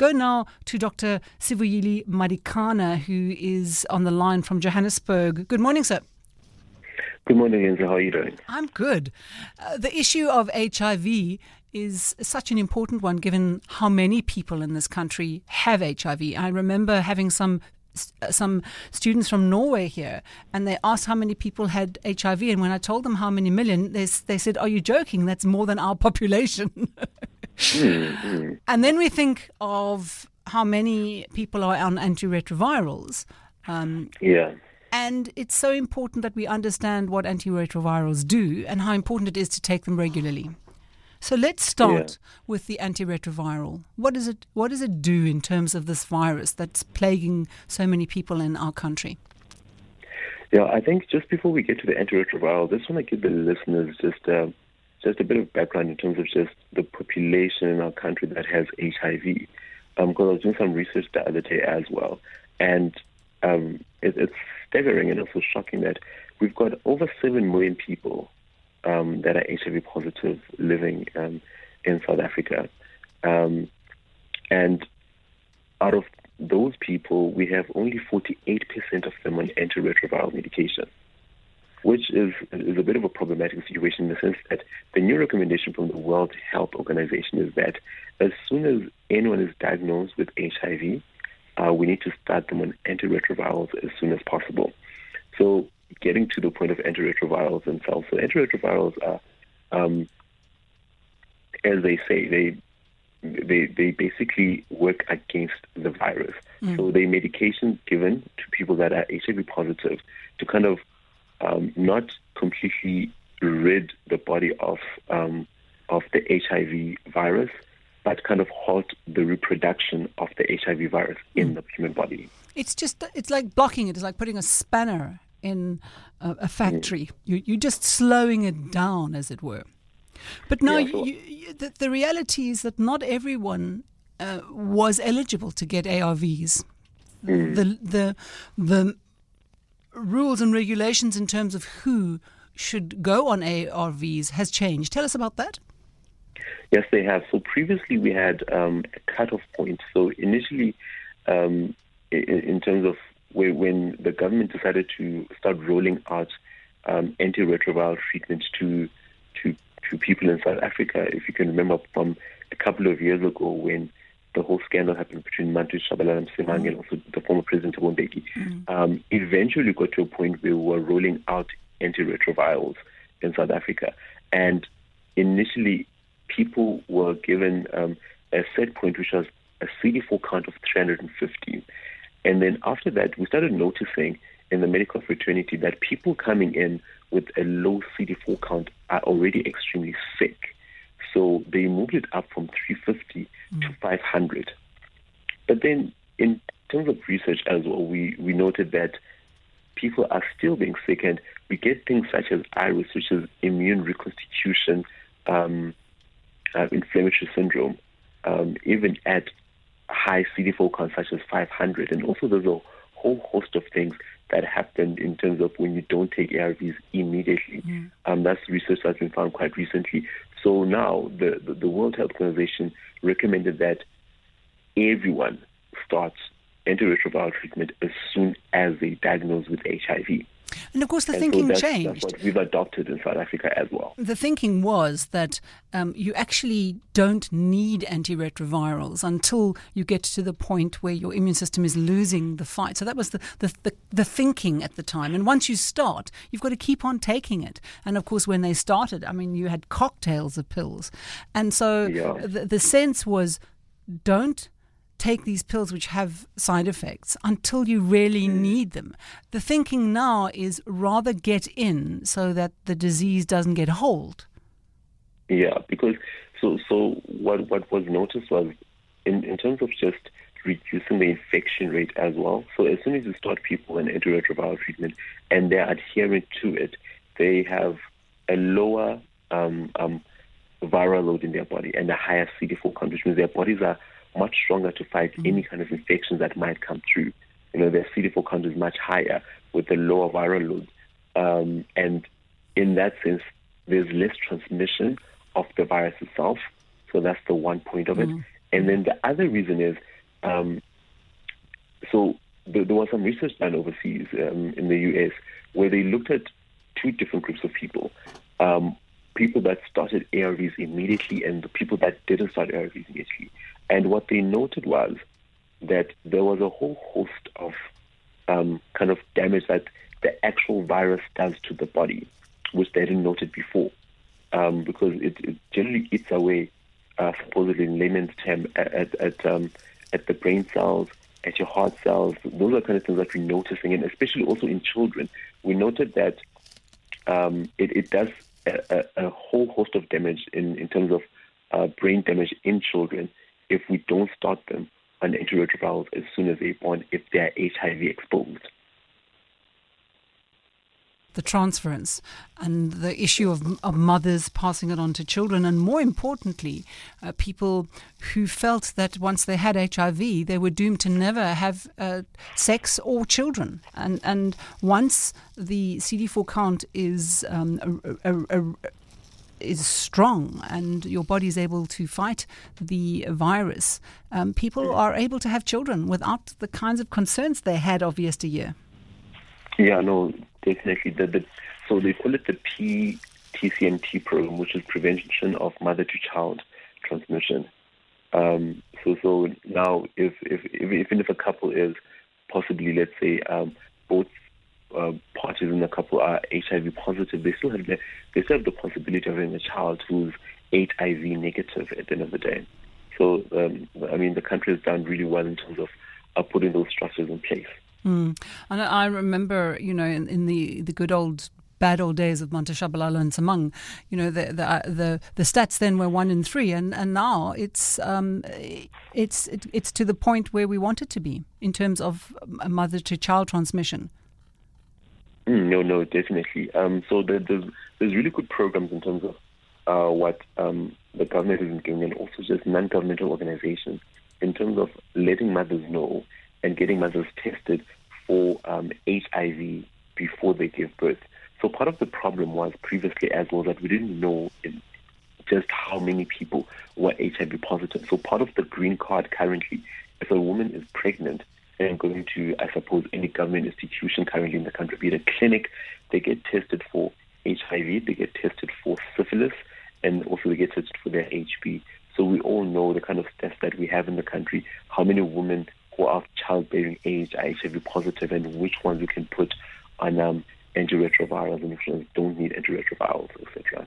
go now to Dr. Sivuyile Madikana, who is on the line from Johannesburg. Good morning, sir. Good morning, Linzi. How are you doing? I'm good. Uh, the issue of HIV is such an important one given how many people in this country have HIV. I remember having some some students from Norway here, and they asked how many people had HIV. And when I told them how many million, they, they said, Are you joking? That's more than our population. Mm-hmm. And then we think of how many people are on antiretrovirals. Um, yeah. And it's so important that we understand what antiretrovirals do and how important it is to take them regularly. So let's start yeah. with the antiretroviral. What does it what does it do in terms of this virus that's plaguing so many people in our country? Yeah, I think just before we get to the antiretroviral, I just want to give the listeners just uh, just a bit of background in terms of just the population in our country that has HIV. Because um, I was doing some research the other day as well, and um, it, it's staggering and also shocking that we've got over seven million people um, that are HIV positive living um, in South Africa. Um, and out of those people, we have only 48% of them on antiretroviral medication, which is, is a bit of a problematic situation in the sense that the new recommendation from the World Health Organization is that as soon as anyone is diagnosed with HIV, uh, we need to start them on antiretrovirals as soon as possible. So getting to the point of antiretrovirals themselves. So antiretrovirals are, um, as they say, they they they basically work against the virus. Mm. So they medications given to people that are HIV positive to kind of um, not completely rid the body of um, of the HIV virus, but kind of halt the reproduction of the HIV virus mm. in the human body. It's just it's like blocking it. It's like putting a spanner in a, a factory. You, you're just slowing it down, as it were. But now, yeah, you, you, the, the, reality is that not everyone uh, was eligible to get ARVs. Mm. The the the rules and regulations in terms of who should go on ARVs has changed. Tell us about that. Yes, they have. So previously we had um, a cutoff point. So initially, um, in, in, terms of when the government decided to start rolling out um, antiretroviral treatments to to to people in South Africa. If you can remember from a couple of years ago when the whole scandal happened between Manto Tshabalala and Msimang and also the former president of Mbeki, mm-hmm. um, eventually got to a point where we were rolling out antiretrovirals in South Africa. And initially, people were given um, a set point, which was a CD4 count of 350. And then after that, we started noticing in the medical fraternity that people coming in with a low CD4 count are already extremely sick. So they moved it up from 350 mm. To 500. But then, in terms of research as well, we, we noted that people are still being sick, and we get things such as IRIS, which is immune reconstitution um, uh, inflammatory syndrome, um, even at high CD4 counts such as 500. And also there's a whole host of things that happen in terms of when you don't take ARVs immediately. Mm. Um, that's research that's been found quite recently. So now the, the, the World Health Organization recommended that everyone starts antiretroviral treatment as soon as they diagnose with HIV. And of course, the and thinking so that's, changed. That's what we've adopted in South Africa as well. The thinking was that um, you actually don't need antiretrovirals until you get to the point where your immune system is losing the fight. So that was the, the, the, the thinking at the time. And once you start, you've got to keep on taking it. And of course, when they started, I mean, you had cocktails of pills. And so yeah. the, the sense was don't take these pills which have side effects until you really mm. need them. The thinking now is rather get in so that the disease doesn't get hold. Yeah, because so so what what was noticed was in, in terms of just reducing the infection rate as well. So as soon as you start people on antiretroviral treatment and they're adherent to it, they have a lower um, um, viral load in their body and a higher CD4 count, which means their bodies are much stronger to fight mm-hmm. any kind of infections that might come through. You know, their CD4 count is much higher with the lower viral load. Um, and in that sense, there's less transmission of the virus itself. So that's the one point of mm-hmm. it. And then the other reason is, um, so there, there, was some research done overseas um, in the US where they looked at two different groups of people. Um, people that started ARVs immediately and the people that didn't start ARVs immediately. And what they noted was that there was a whole host of um, kind of damage that the actual virus does to the body, which they hadn't noted before, um, because it, it, generally eats away, uh, supposedly in layman's term, at at, um, at the brain cells, at your heart cells. Those are kind of things that we're noticing, and especially also in children, we noted that um, it, it, does a, a, a, whole host of damage in, in terms of uh, brain damage in children if we don't start them on antiretrovirals as soon as they're born if they are HIV exposed the transference and the issue of, of, mothers passing it on to children, and more importantly, uh, people who felt that once they had HIV, they were doomed to never have uh, sex or children. And and once the CD4 count is um, a, a, a, is strong and your body is able to fight the virus, um, people are able to have children without the kinds of concerns they had of yesteryear. Yeah, no, definitely. The, the, so they call it the PTCMT program, which is prevention of mother to child transmission. Um, so, so now, if, if, if, even if a couple is possibly, let's say, um, both uh, parties in the couple are HIV positive, they still have the they still have the possibility of having a child who's HIV negative at the end of the day. So, um, I mean, the country has done really well in terms of uh, putting those structures in place. Mm. And I remember, you know, in, in the, the good old bad old days of Tshabalala and Msimang, you know, the, the uh, the the stats then were one in three, and, and now it's um, it's it, it's to the point where we want it to be in terms of mother to child transmission. Mm, no, no, definitely. Um, so there's there's really good programs in terms of uh, what um, the government is doing, and also just non-governmental organizations in terms of letting mothers know and getting mothers tested for um, HIV before they give birth. So part of the problem was previously as well that we didn't know just how many people were HIV positive. So part of the green card currently, if a woman is pregnant and going to, I suppose, any government institution currently in the country, be it a clinic, they get tested for HIV, they get tested for syphilis, and also they get tested for their HB. So we all know the kind of stats that we have in the country, how many women who are of childbearing age are HIV positive and which ones we can put on um, antiretrovirals and which ones don't need antiretrovirals, etc.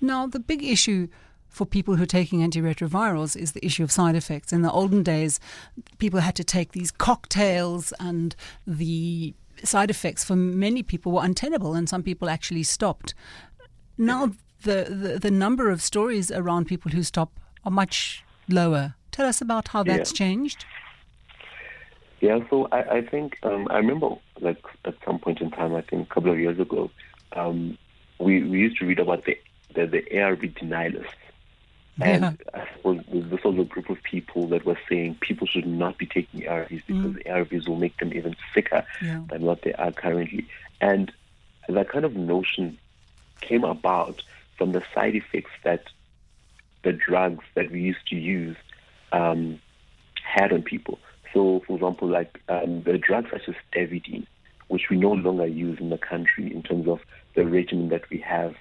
Now, the big issue for people who are taking antiretrovirals is the issue of side effects. In the olden days, people had to take these cocktails, and the side effects for many people were untenable, and some people actually stopped. Now, the, the, the number of stories around people who stop are much lower. Tell us about how that's yeah. changed. Yeah, so I, I think um, I remember like at some point in time, I think a couple of years ago, um, we we used to read about the the, the ARV denialists. And yeah. I suppose this was a group of people that were saying people should not be taking ARVs because mm. ARVs will make them even sicker yeah. than what they are currently. And that kind of notion came about from the side effects that the drugs that we used to use um, had on people. So, for example, like um, the drugs such as stavudine, which we no longer use in the country in terms of the regimen that we have,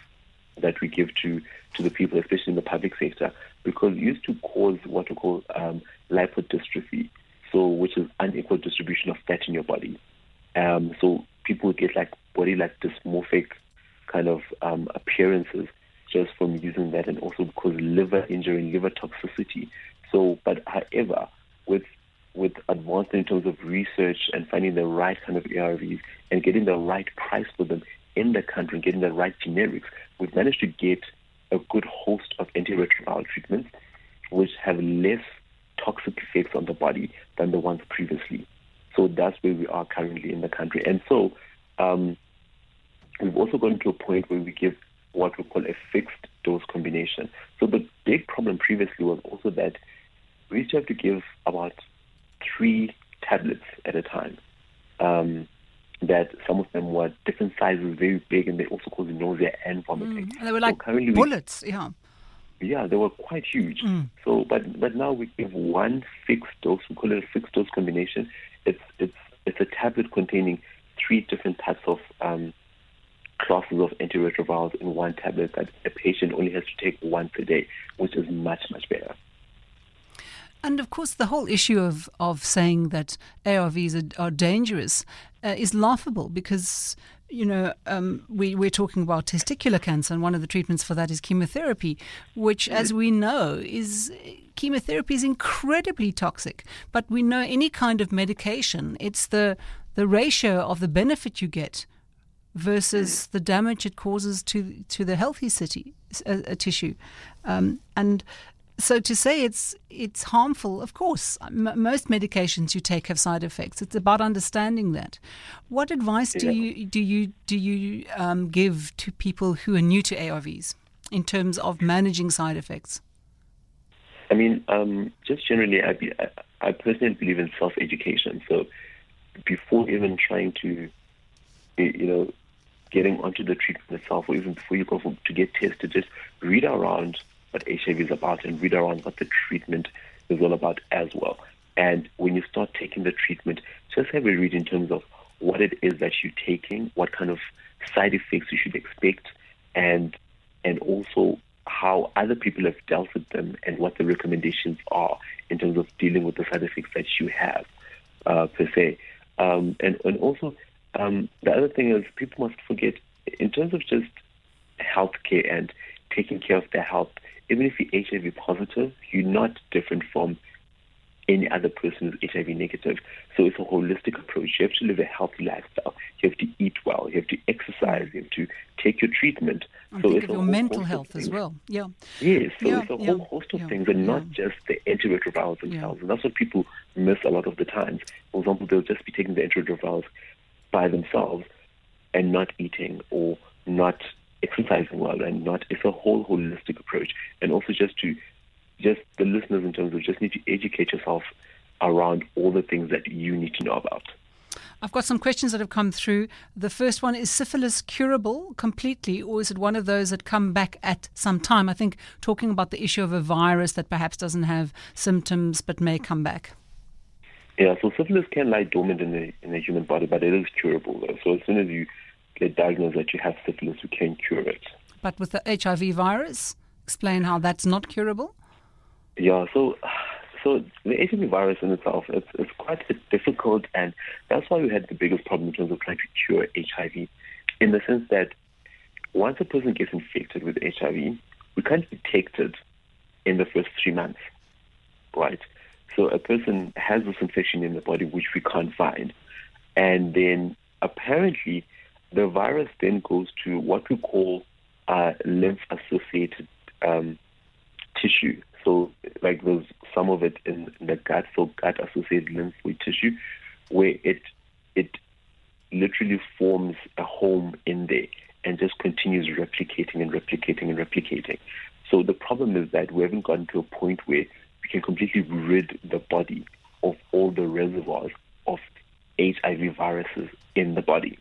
that we give to, to the people, especially in the public sector, because it used to cause what we call um, lipodystrophy, so which is unequal distribution of fat in your body. Um, so people get like body like dysmorphic kind of um, appearances just from using that, and also because liver injury liver toxicity. So, but however, with with advancement in terms of research and finding the right kind of ARVs and getting the right price for them in the country and getting the right generics, we've managed to get a good host of antiretroviral treatments which have less toxic effects on the body than the ones previously. So that's where we are currently in the country. And so um, we've also gotten to a point where we give what we call a fixed dose combination. So the big problem previously was also that we used to have to give about three tablets at a time. Um, that some of them were different sizes, very big, and they also caused nausea and vomiting. Mm, and they were like so bullets, we, yeah. yeah, they were quite huge. Mm. So, but but now we give one fixed dose. We call it a fixed dose combination. It's it's it's a tablet containing three different types of um, classes of antiretrovirals in one tablet that a patient only has to take once a day, which is much much better. And of course, the whole issue of, of saying that ARVs are, are dangerous uh, is laughable because you know, um, we, we're talking about testicular cancer, and one of the treatments for that is chemotherapy, which, as we know, is chemotherapy is incredibly toxic. But we know any kind of medication, it's the the ratio of the benefit you get versus the damage it causes to to the healthy city, a, a tissue, um, and so to say it's it's harmful, of course, m- most medications you take have side effects. It's about understanding that. What advice do you do you do you um, give to people who are new to ARVs in terms of managing side effects? I mean, um, just generally, I, be, I, I personally believe in self education. So before even trying to, you know, getting onto the treatment itself, or even before you go for, to get tested, just read around what HIV is about and read around what the treatment is all about as well. And when you start taking the treatment, just have a read in terms of what it is that you're taking, what kind of side effects you should expect, and and also how other people have dealt with them and what the recommendations are in terms of dealing with the side effects that you have uh, per se. Um, and and also um, the other thing is people must forget in terms of just healthcare and taking care of their health even if you're HIV positive, you're not different from any other person who's HIV negative. So it's a holistic approach. You have to live a healthy lifestyle. You have to eat well. You have to exercise. You have to take your treatment. And so think it's of your mental health as well. Yeah. Yes. So yeah, it's a yeah, whole host of yeah, things and not just the antiretrovirals themselves. And that's what people miss a lot of the times. For example, they'll just be taking the antiretrovirals by themselves and not eating or not exercising well and not it's a whole holistic approach and also just to just the listeners in terms of just need to educate yourself around all the things that you need to know about I've got some questions that have come through. The first one is syphilis curable completely, or is it one of those that come back at some time? I think talking about the issue of a virus that perhaps doesn't have symptoms but may come back. Yeah, so syphilis can lie dormant in the in the human body, but it is curable. Though. So as soon as you get diagnosed that you have syphilis, we can cure it. But with the HIV virus, explain how that's not curable. Yeah, so so the HIV virus in itself it's, it's quite difficult, and that's why we had the biggest problem in terms of trying to cure HIV, in the sense that once a person gets infected with HIV, we can't detect it in the first three months, right? So a person has this infection in the body which we can't find, and then apparently the virus then goes to what we call uh, lymph-associated um, tissue. So, like there's some of it in, the gut, so gut-associated lymphoid tissue, where it it literally forms a home in there and just continues replicating and replicating and replicating. So the problem is that we haven't gotten to a point where we can completely rid the body of all the reservoirs of HIV viruses in the body.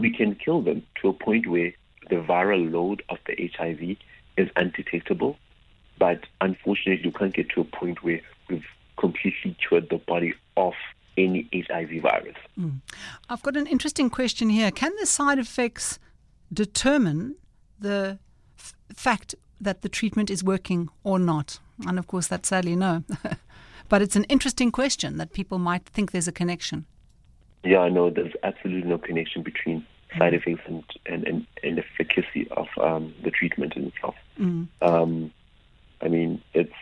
We can kill them to a point where the viral load of the HIV is undetectable. But unfortunately, you can't get to a point where we've completely cured the body of any HIV virus. Mm. I've got an interesting question here. Can the side effects determine the f- fact that the treatment is working or not? And of course, that's sadly no. but it's an interesting question that people might think there's a connection. Yeah, I know there's absolutely no connection between side effects and, and, and, and efficacy of um, the treatment in itself. Mm. Um, I mean, it's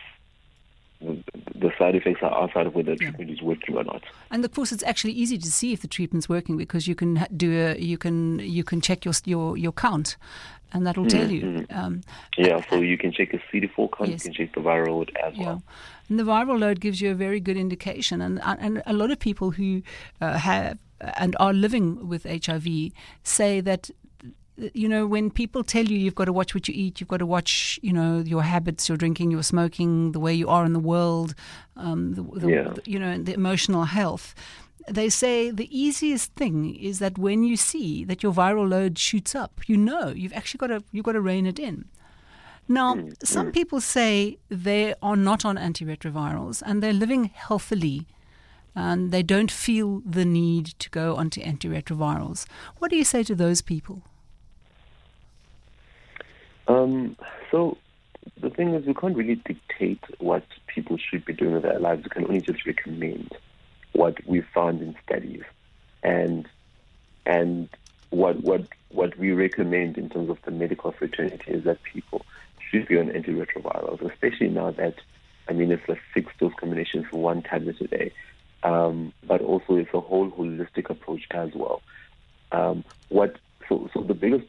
the side effects are outside of whether the treatment is working or not. And of course, it's actually easy to see if the treatment's working because you can do a you can you can check your your your count, and that'll tell mm-hmm. you. Um, yeah, so you can check the CD4 count, Yes. you can check the viral load as yeah. well. And the viral load gives you a very good indication, and and a lot of people who uh, have and are living with HIV say that you know when people tell you you've got to watch what you eat, you've got to watch you know your habits, your drinking, your smoking, the way you are in the world, um, the, the, Yeah. you know the emotional health. They say the easiest thing is that when you see that your viral load shoots up, you know you've actually got to you've got to rein it in. Now, mm, some mm. people say they are not on antiretrovirals and they're living healthily and they don't feel the need to go onto antiretrovirals. What do you say to those people? Um, so the thing is, we can't really dictate what people should be doing with their lives. We can only just recommend what we found in studies, and and what what what we recommend in terms of the medical fraternity is that people should be on antiretrovirals, especially now that I mean it's a fixed dose combination for one tablet a day, um, but also it's a whole holistic approach as well. Um, what so so the biggest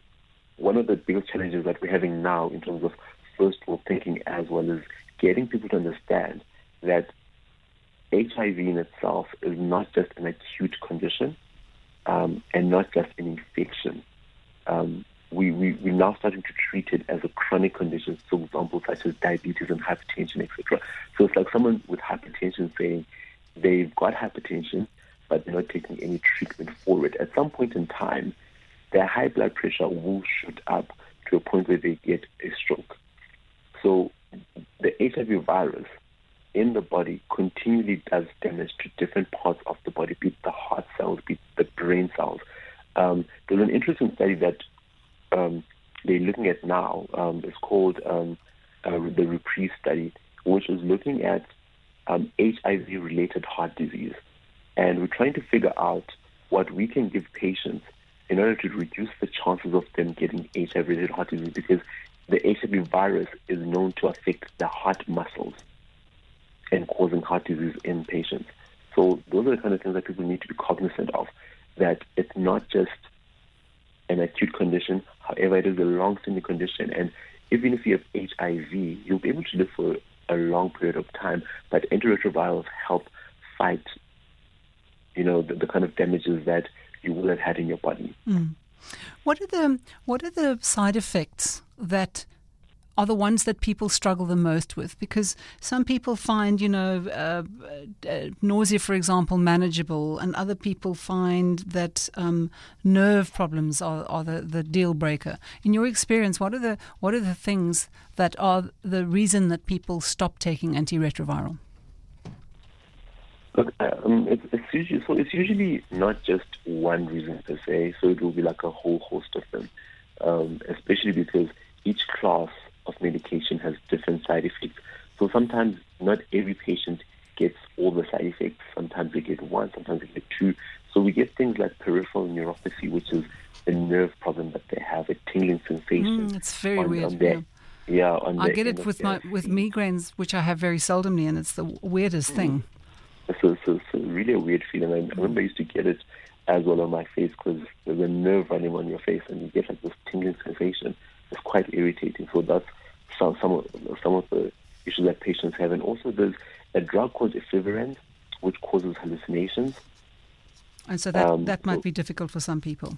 one of the biggest challenges that we're having now in terms of first world thinking as well as getting people to understand that HIV in itself is not just an acute condition um, and not just an infection. Um, we, we, we're now starting to treat it as a chronic condition, so for example, such as diabetes and hypertension, etc. So it's like someone with hypertension saying they've got hypertension, but they're not taking any treatment for it. At some point in time, their high blood pressure will shoot up to a point where they get a stroke. So the HIV virus in the body continually does damage to different parts of the body, be it the heart cells, be it the brain cells. Um, there's an interesting study that um, they're looking at now. Um, it's called um, uh, the REPRIEVE study, which is looking at HIV-related um, heart disease. And we're trying to figure out what we can give patients in order to reduce the chances of them getting HIV-related heart disease because the HIV virus is known to affect the heart muscles and causing heart disease in patients. So those are the kind of things that people need to be cognizant of, that it's not just an acute condition, however, it is a long-standing condition. And even if you have HIV, you'll be able to live for a long period of time, but antiretrovirals help fight, you know, the, the kind of damages that you will have had in your body. Mm. What are the what are the side effects that are the ones that people struggle the most with because some people find, you know, uh, uh, nausea, for example, manageable, and other people find that um, nerve problems are, are the, the deal breaker. In your experience, what are the what are the things that are the reason that people stop taking antiretroviral? Look, um, it's, it's, usually so. It's usually not just one reason per se. So it will be like a whole host of them, um, especially because each class of medication has different side effects. So sometimes not every patient gets all the side effects. Sometimes they get one. Sometimes they get two. So we get things like peripheral neuropathy, which is a nerve problem that they have, a tingling sensation. Mm, it's very on, weird. On their, yeah, I get it with my with migraines, which I have very seldomly, and it's the weirdest mm. thing. So, so, so really a weird feeling. I, I remember I used to get it as well on my face because there's a nerve running on your face, and you get like this tingling sensation. It's quite irritating. So that's some some of, some of the issues that patients have, and also there's a drug called efavirenz, which causes hallucinations. And so that um, that might so, be difficult for some people.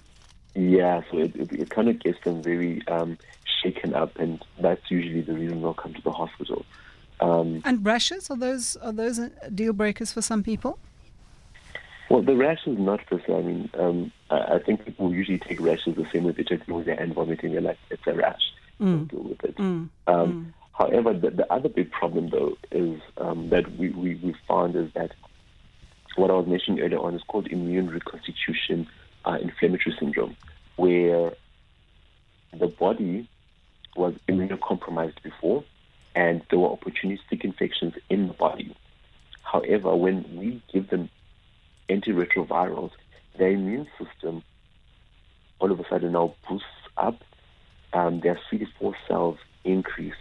Yeah, so it, it, it kind of gets them very um, shaken up, and that's usually the reason they'll come to the hospital. Um, and rashes are those are those deal breakers for some people? Well, the rash is not per se. I mean, um, I, I, think people usually take rashes the same way they take nausea and vomiting. They're like, it's a rash. Mm. Deal with it. Mm. Um, mm. However, the, the, other big problem though is um, that we, we, we found is that what I was mentioning earlier on is called immune reconstitution uh, inflammatory syndrome, where the body was immunocompromised before and there were opportunistic infections in the body. However, when we give them antiretrovirals, their immune system all of a sudden now boosts up, um, their CD4 cells increase,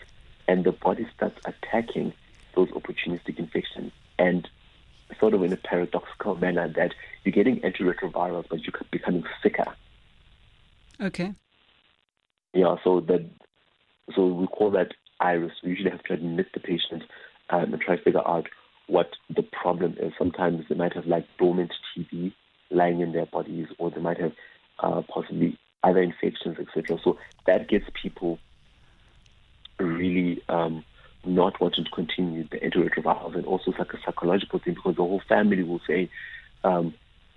and the body starts attacking those opportunistic infections. And sort of in a paradoxical manner that you're getting antiretrovirals, but you're becoming sicker. Okay. Yeah, so that so we call that iris. We usually have to admit the patient um, and try to figure out what the problem is. Sometimes they might have like dormant TB lying in their bodies, or they might have uh, possibly other infections, etc. So that gets people really um, not wanting to continue the antiretrovirals, and also it's like a psychological thing because the whole family will say um,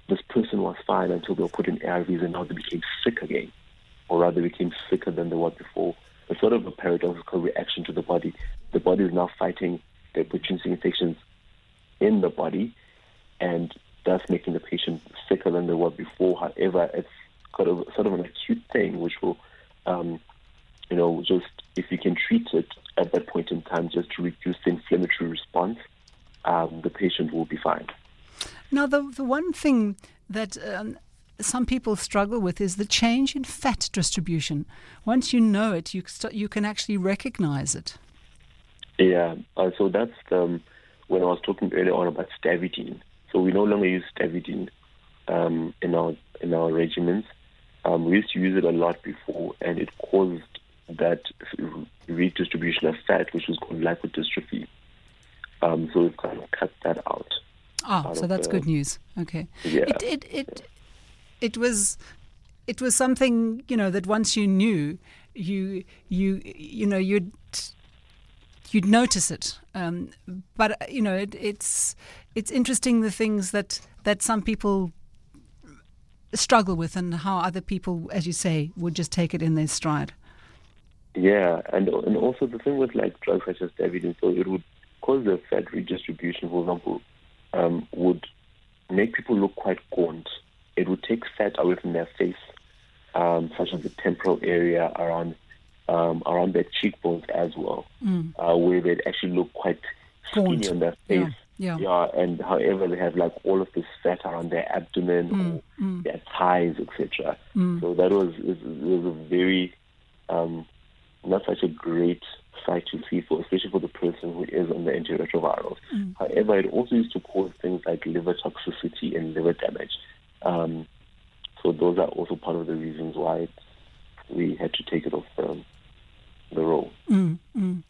this person was fine until they were put in ARVs and now they became sick again, or rather became sicker than they were before sort of a paradoxical reaction to the body. The body is now fighting the opportunity infections in the body, and thus making the patient sicker than they were before. However, it's kind of sort of an acute thing, which will, um, you know, just if you can treat it at that point in time, just to reduce the inflammatory response, um, the patient will be fine. Now, the the one thing that um, some people struggle with is the change in fat distribution. Once you know it, you st- you can actually recognize it. Yeah, uh, so that's um, when I was talking earlier on about stavudine. So we no longer use stavudine um, in our in our regimens. Um, we used to use it a lot before, and it caused that redistribution of fat, which was called lipodystrophy. Um, so we've kind of cut that out. Ah, so that's the, good news. Okay. Yeah. It, it, it, it was it was something you know that once you knew you you you know you'd you'd notice it. Um, but you know it, it's it's interesting the things that that some people struggle with and how other people as you say would just take it in their stride. Yeah and and also the thing with like drugs such as stavudine so it would cause the fat redistribution for example um, would make people look quite gaunt it would take fat away from their face, um, such as the temporal area around um, around their cheekbones as well, mm. uh, where they'd actually look quite skinny Gaunt. on their face. Yeah. Yeah. yeah. and however they have like all of this fat around their abdomen mm. or mm. their thighs, etc. Mm. So that was was a very um, not such a great sight to see for, especially for the person who is on the antiretrovirals. Mm. However, it also used to cause things like liver toxicity and liver damage. Um, so those are also part of the reasons why we had to take it off um, the roll. Mm, mm.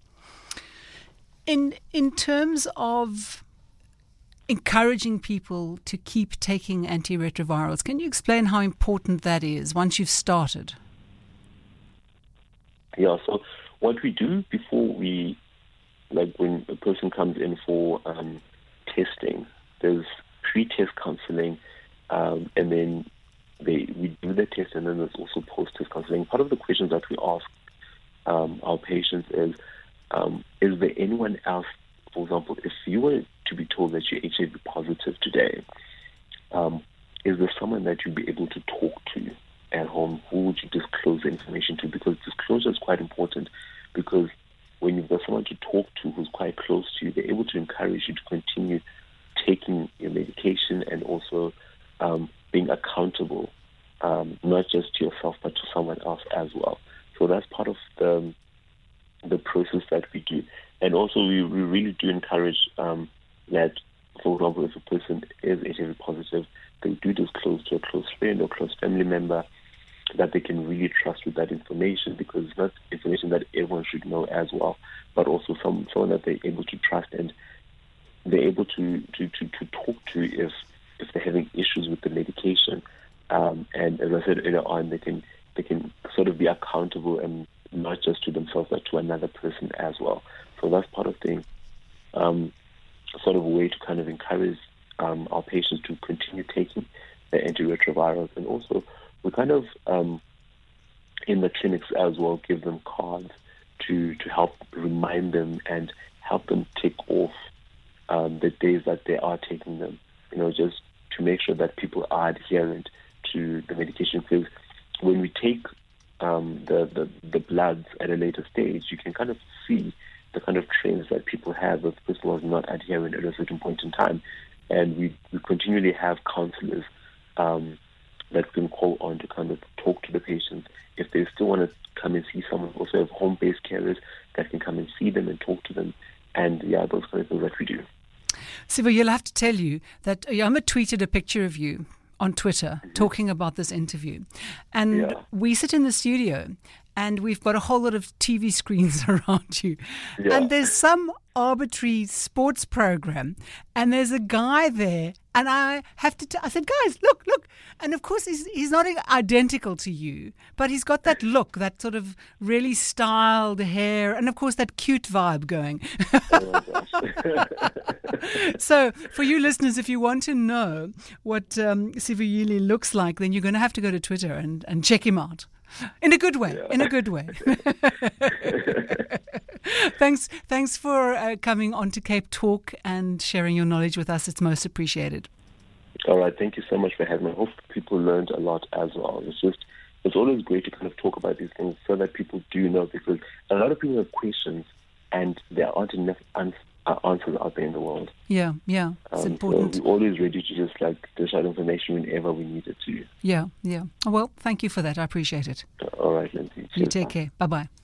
In in terms of encouraging people to keep taking antiretrovirals, can you explain how important that is once you've started? Yeah. So what we do before we, like when a person comes in for um, testing, there's pre-test counseling um, and then they, we do the test, and then there's also post-test counseling. Part of the questions that we ask um, our patients is, um, is there anyone else, for example, if you were to be told that you're HIV positive today, um, is there someone that you'd be able to talk to at home? Who would you disclose the information to? Because disclosure is quite important because when you've got someone to talk to who's quite close to you, they're able to encourage you to continue taking your medication and also um, being accountable, um, not just to yourself but to someone else as well. So that's part of the the process that we do, and also we, we really do encourage um, that, for example, if a person is Positive, they do disclose to a close friend or close family member that they can really trust with that information because it's not information that everyone should know as well, but also some someone that they're able to trust and they're able to, to, to, to talk to if if they're having issues with the medication. Um, and as I said earlier on, they can they can sort of be accountable and not just to themselves but to another person as well. So that's part of the um, sort of way to kind of encourage um, our patients to continue taking the antiretrovirals, and also we kind of um, in the clinics as well give them cards to to help remind them and help them tick off um, the days that they are taking them. You know, just to make sure that people are adherent to the medication. Because when we take um, the, the, the bloods at a later stage, you can kind of see the kind of trends that people have if person was not adherent at a certain point in time. And we, we continually have counselors um, that can call on to kind of talk to the patients. If they still want to come and see someone, we also have home based carers that can come and see them and talk to them. And yeah, those kind of things that we do. Siva, you'll have to tell you that Yama tweeted a picture of you on Twitter mm-hmm. talking about this interview. And yeah. we sit in the studio and we've got a whole lot of TV screens around you. Yeah. And there's some arbitrary sports program, and there's a guy there, and I have to. T- I said, guys, look, look, and of course he's he's not identical to you, but he's got that look, that sort of really styled hair, and of course that cute vibe going. Oh so, for you listeners, if you want to know what um, Sivuyile looks like, then you're going to have to go to Twitter and, and check him out. In a good way. Yeah. In a good way. thanks, thanks for uh, coming on to Cape Talk and sharing your knowledge with us. It's most appreciated. All right, thank you so much for having me. I hope people learned a lot as well. It's just it's always great to kind of talk about these things so that people do know because a lot of people have questions and there aren't enough answers answers out there in the world. Yeah, yeah, it's um, important. So we're always ready to just like dish out information whenever we need it to. Yeah, yeah. Well, thank you for that. I appreciate it. All right, Linzi. You take care. Bye bye.